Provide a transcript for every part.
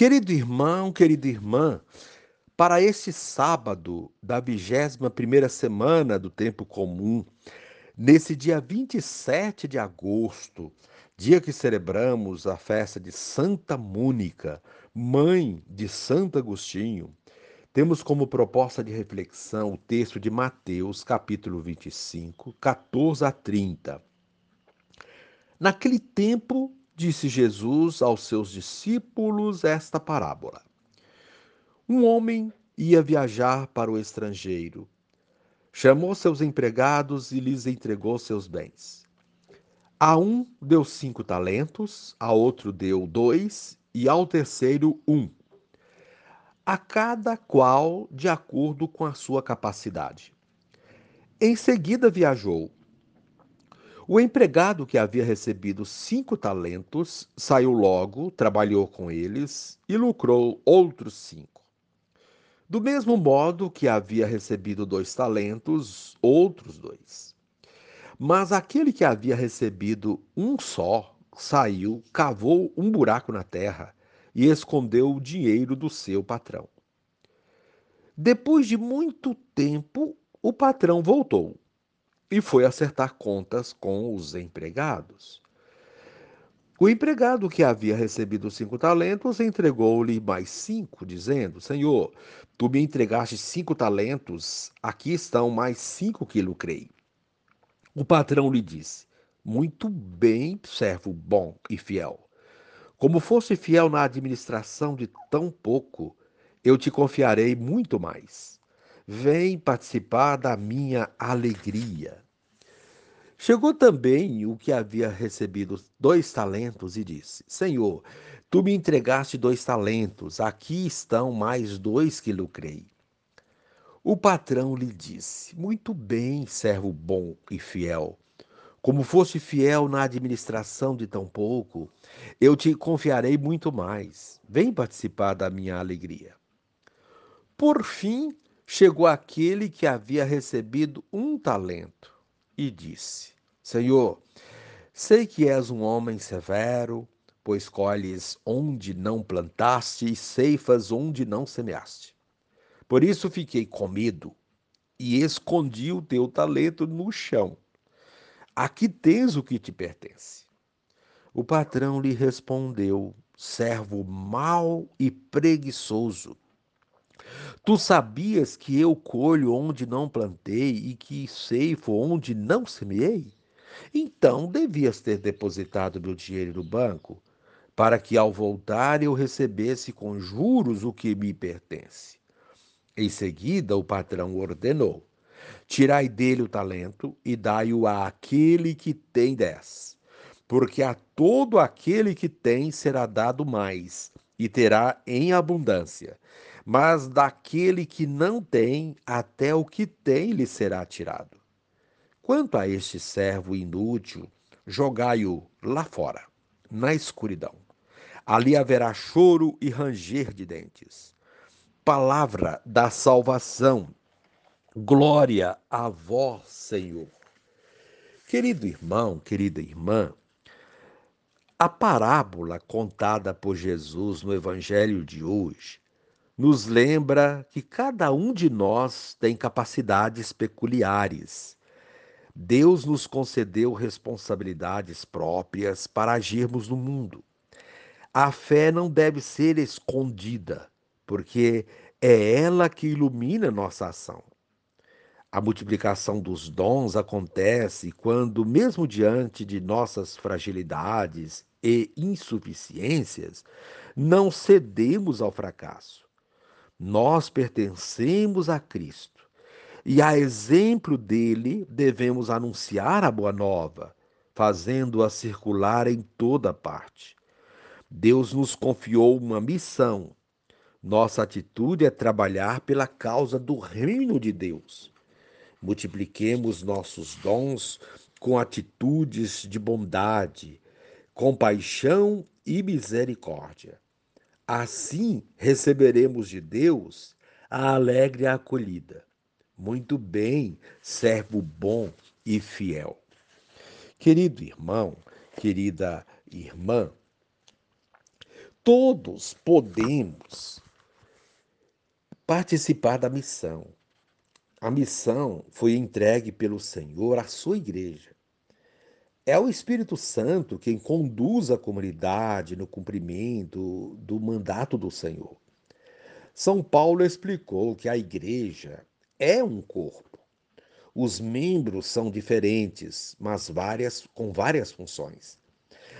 Querido irmão, querida irmã, para este sábado da 21ª semana do tempo comum, nesse dia 27 de agosto, dia que celebramos a festa de Santa Mônica, mãe de Santo Agostinho, temos como proposta de reflexão o texto de Mateus, capítulo 25, 14 a 30. Naquele tempo, disse Jesus aos seus discípulos esta parábola: Um homem ia viajar para o estrangeiro. Chamou seus empregados e lhes entregou seus bens. A um deu cinco talentos, a outro deu dois e ao terceiro um. A cada qual de acordo com a sua capacidade. Em seguida viajou o empregado que havia recebido cinco talentos saiu logo, trabalhou com eles e lucrou outros cinco. Do mesmo modo que havia recebido dois talentos, outros dois. Mas aquele que havia recebido um só saiu, cavou um buraco na terra e escondeu o dinheiro do seu patrão. Depois de muito tempo, o patrão voltou e foi acertar contas com os empregados. O empregado que havia recebido cinco talentos entregou-lhe mais cinco, dizendo: Senhor, tu me entregaste cinco talentos, aqui estão mais cinco que lucrei. O patrão lhe disse: Muito bem, servo bom e fiel. Como fosse fiel na administração de tão pouco, eu te confiarei muito mais. Vem participar da minha alegria. Chegou também o que havia recebido dois talentos e disse: Senhor, tu me entregaste dois talentos, aqui estão mais dois que lucrei. O patrão lhe disse: Muito bem, servo bom e fiel. Como foste fiel na administração de tão pouco, eu te confiarei muito mais. Vem participar da minha alegria. Por fim, chegou aquele que havia recebido um talento e disse: Senhor, sei que és um homem severo, pois colhes onde não plantaste e ceifas onde não semeaste. Por isso fiquei com medo e escondi o teu talento no chão. Aqui tens o que te pertence. O patrão lhe respondeu: servo mau e preguiçoso. Tu sabias que eu colho onde não plantei e que ceifo onde não semeei? Então devias ter depositado meu dinheiro no banco, para que ao voltar eu recebesse com juros o que me pertence. Em seguida, o patrão ordenou: Tirai dele o talento e dai-o àquele que tem dez. Porque a todo aquele que tem será dado mais, e terá em abundância mas daquele que não tem, até o que tem lhe será tirado. Quanto a este servo inútil, jogai-o lá fora, na escuridão. Ali haverá choro e ranger de dentes. Palavra da salvação. Glória a vós, Senhor. Querido irmão, querida irmã, a parábola contada por Jesus no Evangelho de hoje nos lembra que cada um de nós tem capacidades peculiares. Deus nos concedeu responsabilidades próprias para agirmos no mundo. A fé não deve ser escondida, porque é ela que ilumina nossa ação. A multiplicação dos dons acontece quando, mesmo diante de nossas fragilidades e insuficiências, não cedemos ao fracasso. Nós pertencemos a Cristo e, a exemplo dele, devemos anunciar a boa nova, fazendo-a circular em toda parte. Deus nos confiou uma missão. Nossa atitude é trabalhar pela causa do reino de Deus. Multipliquemos nossos dons com atitudes de bondade, compaixão e misericórdia. Assim receberemos de Deus a alegre acolhida. Muito bem, servo bom e fiel. Querido irmão, querida irmã, todos podemos participar da missão. A missão foi entregue pelo Senhor à sua igreja. É o Espírito Santo quem conduz a comunidade no cumprimento do mandato do Senhor. São Paulo explicou que a igreja é um corpo. Os membros são diferentes, mas várias com várias funções.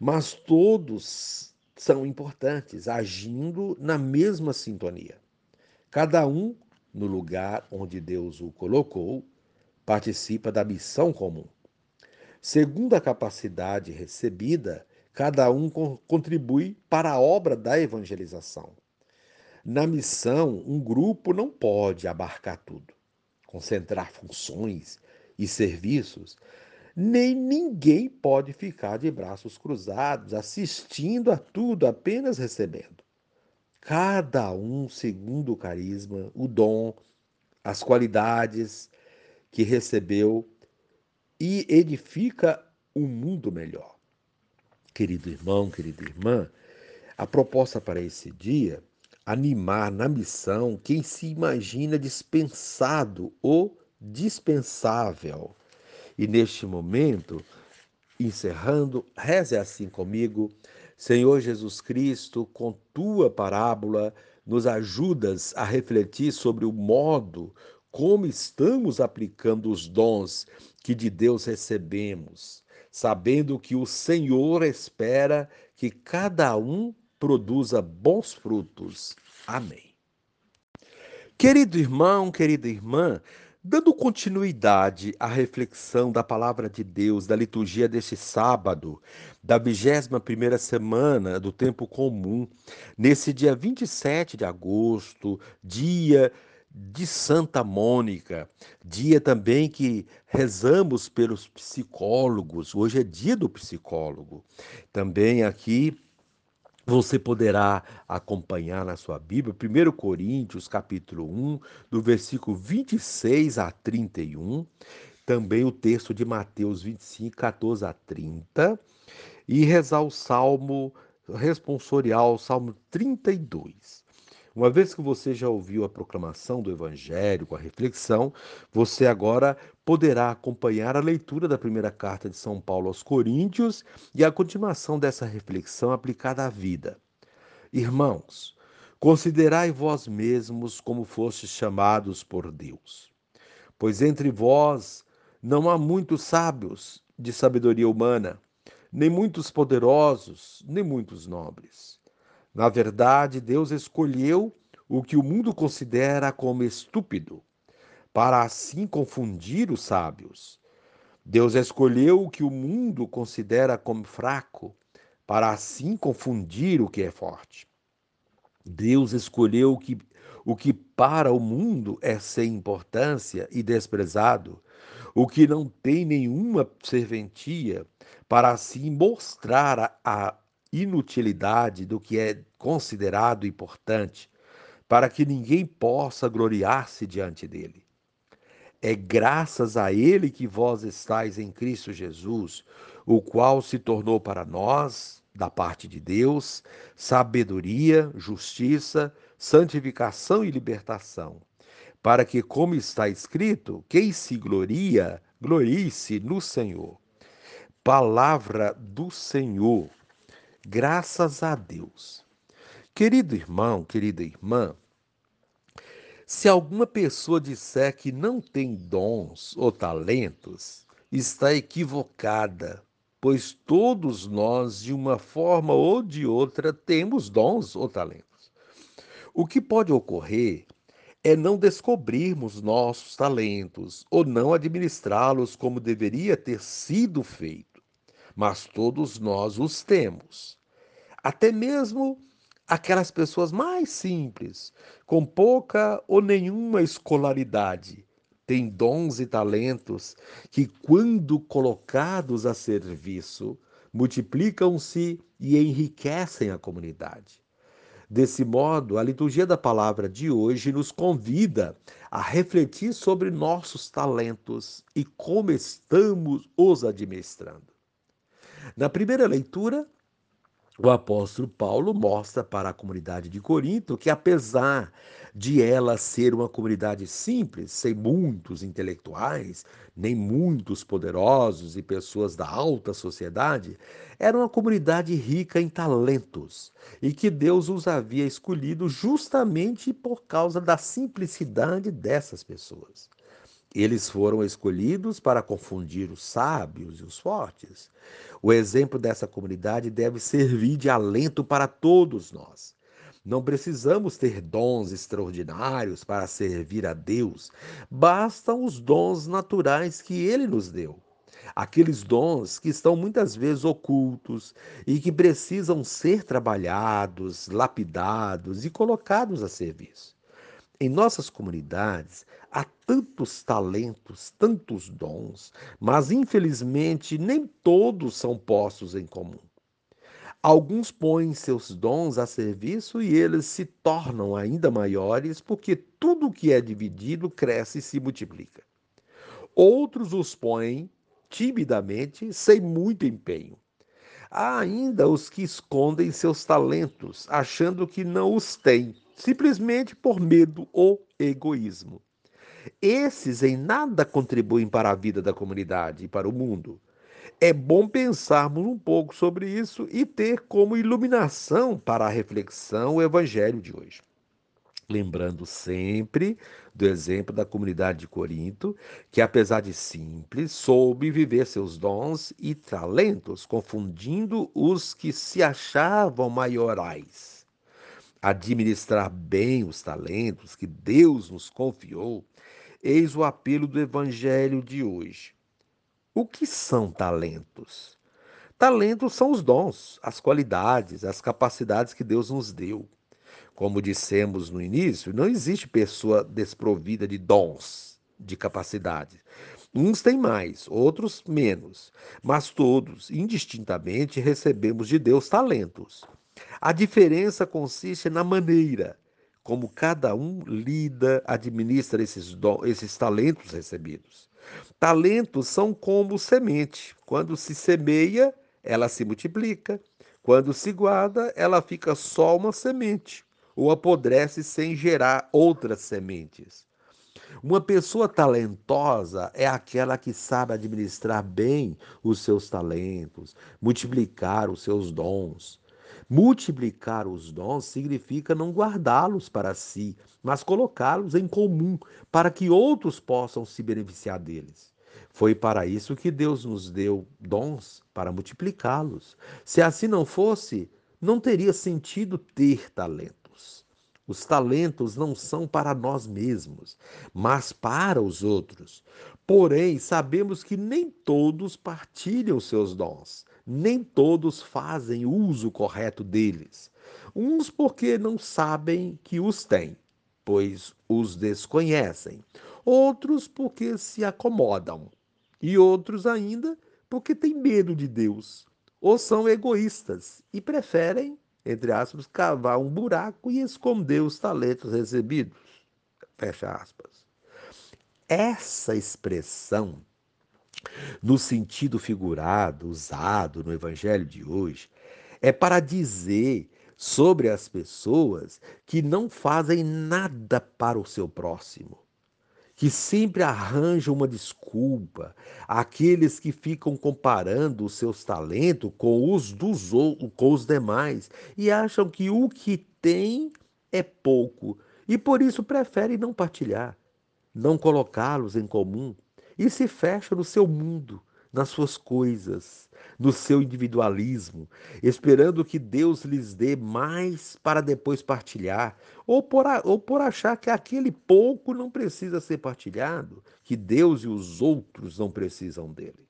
Mas todos são importantes, agindo na mesma sintonia. Cada um, no lugar onde Deus o colocou, participa da missão comum. Segundo a capacidade recebida, cada um contribui para a obra da evangelização. Na missão, um grupo não pode abarcar tudo, concentrar funções e serviços, nem ninguém pode ficar de braços cruzados, assistindo a tudo, apenas recebendo cada um segundo o carisma, o dom, as qualidades que recebeu e edifica um mundo melhor. Querido irmão, querida irmã, a proposta para esse dia animar na missão quem se imagina dispensado ou dispensável. E neste momento, encerrando, reze assim comigo. Senhor Jesus Cristo, com tua parábola, nos ajudas a refletir sobre o modo como estamos aplicando os dons que de Deus recebemos, sabendo que o Senhor espera que cada um produza bons frutos. Amém. Querido irmão, querida irmã, Dando continuidade à reflexão da palavra de Deus da liturgia deste sábado, da 21ª semana do tempo comum, nesse dia 27 de agosto, dia de Santa Mônica, dia também que rezamos pelos psicólogos. Hoje é dia do psicólogo. Também aqui você poderá acompanhar na sua Bíblia, 1 Coríntios, capítulo 1, do versículo 26 a 31, também o texto de Mateus 25, 14 a 30, e rezar o salmo responsorial, salmo 32. Uma vez que você já ouviu a proclamação do Evangelho, com a reflexão, você agora poderá acompanhar a leitura da primeira carta de São Paulo aos Coríntios e a continuação dessa reflexão aplicada à vida. Irmãos, considerai vós mesmos como fostes chamados por Deus. Pois entre vós não há muitos sábios de sabedoria humana, nem muitos poderosos, nem muitos nobres na verdade, Deus escolheu o que o mundo considera como estúpido, para assim confundir os sábios. Deus escolheu o que o mundo considera como fraco, para assim confundir o que é forte. Deus escolheu o que, o que para o mundo é sem importância e desprezado, o que não tem nenhuma serventia, para assim mostrar a, a inutilidade do que é considerado importante, para que ninguém possa gloriar-se diante dele. É graças a ele que vós estáis em Cristo Jesus, o qual se tornou para nós, da parte de Deus, sabedoria, justiça, santificação e libertação, para que, como está escrito, quem se gloria, glorie-se no Senhor. Palavra do Senhor. Graças a Deus. Querido irmão, querida irmã, se alguma pessoa disser que não tem dons ou talentos, está equivocada, pois todos nós, de uma forma ou de outra, temos dons ou talentos. O que pode ocorrer é não descobrirmos nossos talentos ou não administrá-los como deveria ter sido feito mas todos nós os temos. Até mesmo aquelas pessoas mais simples, com pouca ou nenhuma escolaridade, têm dons e talentos que, quando colocados a serviço, multiplicam-se e enriquecem a comunidade. Desse modo, a liturgia da palavra de hoje nos convida a refletir sobre nossos talentos e como estamos os administrando. Na primeira leitura, o apóstolo Paulo mostra para a comunidade de Corinto que, apesar de ela ser uma comunidade simples, sem muitos intelectuais, nem muitos poderosos e pessoas da alta sociedade, era uma comunidade rica em talentos e que Deus os havia escolhido justamente por causa da simplicidade dessas pessoas. Eles foram escolhidos para confundir os sábios e os fortes. O exemplo dessa comunidade deve servir de alento para todos nós. Não precisamos ter dons extraordinários para servir a Deus, bastam os dons naturais que Ele nos deu. Aqueles dons que estão muitas vezes ocultos e que precisam ser trabalhados, lapidados e colocados a serviço. Em nossas comunidades há tantos talentos, tantos dons, mas infelizmente nem todos são postos em comum. Alguns põem seus dons a serviço e eles se tornam ainda maiores porque tudo que é dividido cresce e se multiplica. Outros os põem timidamente, sem muito empenho. Há ainda os que escondem seus talentos, achando que não os têm simplesmente por medo ou egoísmo. Esses em nada contribuem para a vida da comunidade e para o mundo. É bom pensarmos um pouco sobre isso e ter como iluminação para a reflexão o evangelho de hoje. Lembrando sempre do exemplo da comunidade de Corinto, que apesar de simples, soube viver seus dons e talentos, confundindo os que se achavam maiorais administrar bem os talentos que Deus nos confiou, eis o apelo do Evangelho de hoje. O que são talentos? Talentos são os dons, as qualidades, as capacidades que Deus nos deu. Como dissemos no início, não existe pessoa desprovida de dons, de capacidades. Uns têm mais, outros menos, mas todos, indistintamente, recebemos de Deus talentos. A diferença consiste na maneira como cada um lida, administra esses, esses talentos recebidos. Talentos são como semente. Quando se semeia, ela se multiplica. Quando se guarda, ela fica só uma semente, ou apodrece sem gerar outras sementes. Uma pessoa talentosa é aquela que sabe administrar bem os seus talentos, multiplicar os seus dons. Multiplicar os dons significa não guardá-los para si, mas colocá-los em comum, para que outros possam se beneficiar deles. Foi para isso que Deus nos deu dons, para multiplicá-los. Se assim não fosse, não teria sentido ter talentos. Os talentos não são para nós mesmos, mas para os outros. Porém, sabemos que nem todos partilham seus dons nem todos fazem uso correto deles. Uns porque não sabem que os têm, pois os desconhecem. Outros porque se acomodam. E outros ainda porque têm medo de Deus. Ou são egoístas e preferem, entre aspas, cavar um buraco e esconder os talentos recebidos. Fecha aspas. Essa expressão no sentido figurado usado no evangelho de hoje, é para dizer sobre as pessoas que não fazem nada para o seu próximo, que sempre arranjam uma desculpa, aqueles que ficam comparando os seus talentos com os dos com os demais e acham que o que tem é pouco e por isso preferem não partilhar, não colocá-los em comum e se fecha no seu mundo, nas suas coisas, no seu individualismo, esperando que Deus lhes dê mais para depois partilhar, ou por, ou por achar que aquele pouco não precisa ser partilhado, que Deus e os outros não precisam dele.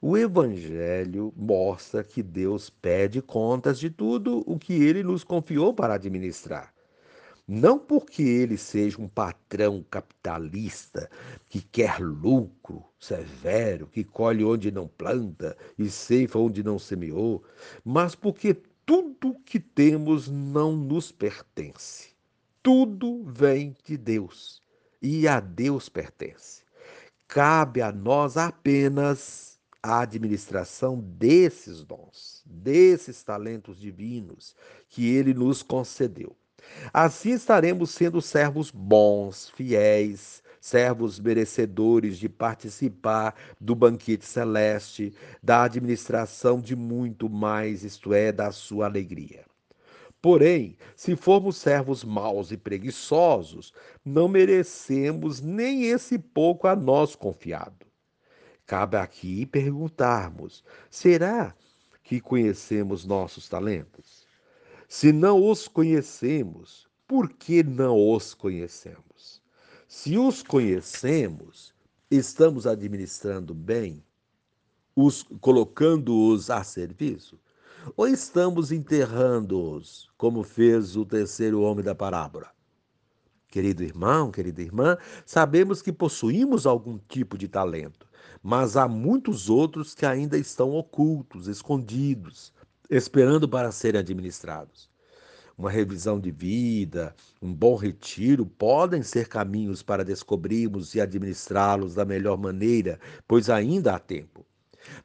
O Evangelho mostra que Deus pede contas de tudo o que ele nos confiou para administrar. Não porque ele seja um patrão capitalista que quer lucro severo, que colhe onde não planta e ceifa onde não semeou, mas porque tudo que temos não nos pertence. Tudo vem de Deus e a Deus pertence. Cabe a nós apenas a administração desses dons, desses talentos divinos que ele nos concedeu. Assim estaremos sendo servos bons, fiéis, servos merecedores de participar do banquete celeste, da administração de muito mais, isto é, da sua alegria. Porém, se formos servos maus e preguiçosos, não merecemos nem esse pouco a nós confiado. Cabe aqui perguntarmos: será que conhecemos nossos talentos? Se não os conhecemos, por que não os conhecemos? Se os conhecemos, estamos administrando bem, os colocando-os a serviço? Ou estamos enterrando-os, como fez o terceiro homem da parábola? Querido irmão, querida irmã, sabemos que possuímos algum tipo de talento, mas há muitos outros que ainda estão ocultos, escondidos, esperando para serem administrados. Uma revisão de vida, um bom retiro podem ser caminhos para descobrirmos e administrá-los da melhor maneira, pois ainda há tempo.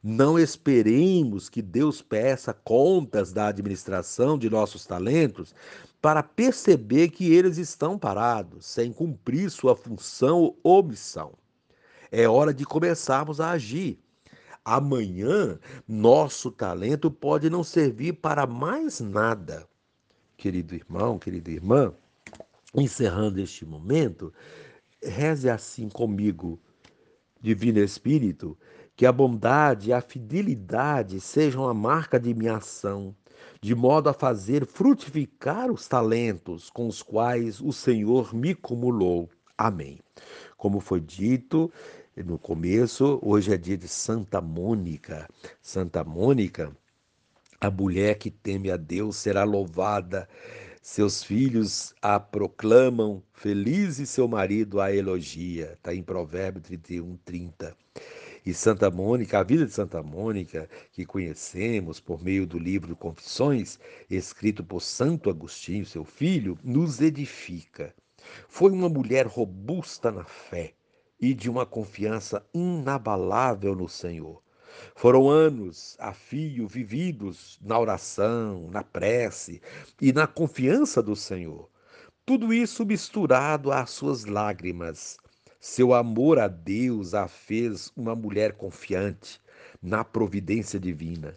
Não esperemos que Deus peça contas da administração de nossos talentos para perceber que eles estão parados, sem cumprir sua função ou missão. É hora de começarmos a agir. Amanhã, nosso talento pode não servir para mais nada. Querido irmão, querida irmã, encerrando este momento, reze assim comigo, Divino Espírito, que a bondade e a fidelidade sejam a marca de minha ação, de modo a fazer frutificar os talentos com os quais o Senhor me cumulou. Amém. Como foi dito no começo, hoje é dia de Santa Mônica. Santa Mônica, a mulher que teme a Deus, será louvada. Seus filhos a proclamam, feliz e seu marido a elogia. Está em Provérbio 31, 30. E Santa Mônica, a vida de Santa Mônica, que conhecemos por meio do livro Confissões, escrito por Santo Agostinho, seu filho, nos edifica. Foi uma mulher robusta na fé e de uma confiança inabalável no Senhor. Foram anos a fio vividos na oração, na prece e na confiança do Senhor. Tudo isso misturado às suas lágrimas, seu amor a Deus a fez uma mulher confiante na providência divina.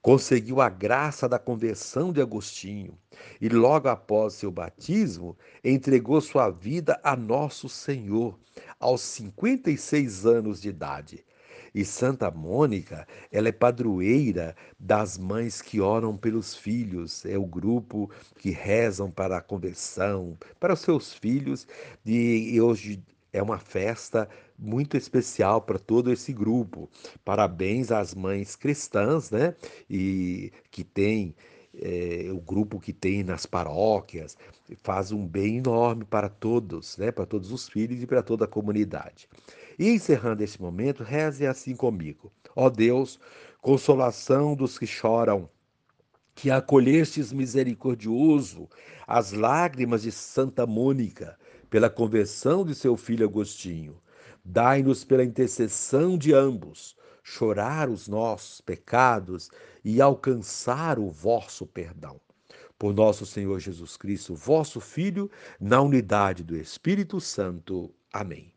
Conseguiu a graça da conversão de Agostinho e, logo após seu batismo, entregou sua vida a Nosso Senhor, aos 56 anos de idade. E Santa Mônica, ela é padroeira das mães que oram pelos filhos, é o grupo que rezam para a conversão, para os seus filhos, e hoje é uma festa muito especial para todo esse grupo. Parabéns às mães cristãs, né? E que tem é, o grupo que tem nas paróquias faz um bem enorme para todos, né? Para todos os filhos e para toda a comunidade. E encerrando esse momento, reze assim comigo. Ó Deus, consolação dos que choram, que acolhestes misericordioso as lágrimas de Santa Mônica pela conversão de seu filho Agostinho. Dai-nos pela intercessão de ambos chorar os nossos pecados e alcançar o vosso perdão. Por nosso Senhor Jesus Cristo, vosso Filho, na unidade do Espírito Santo. Amém.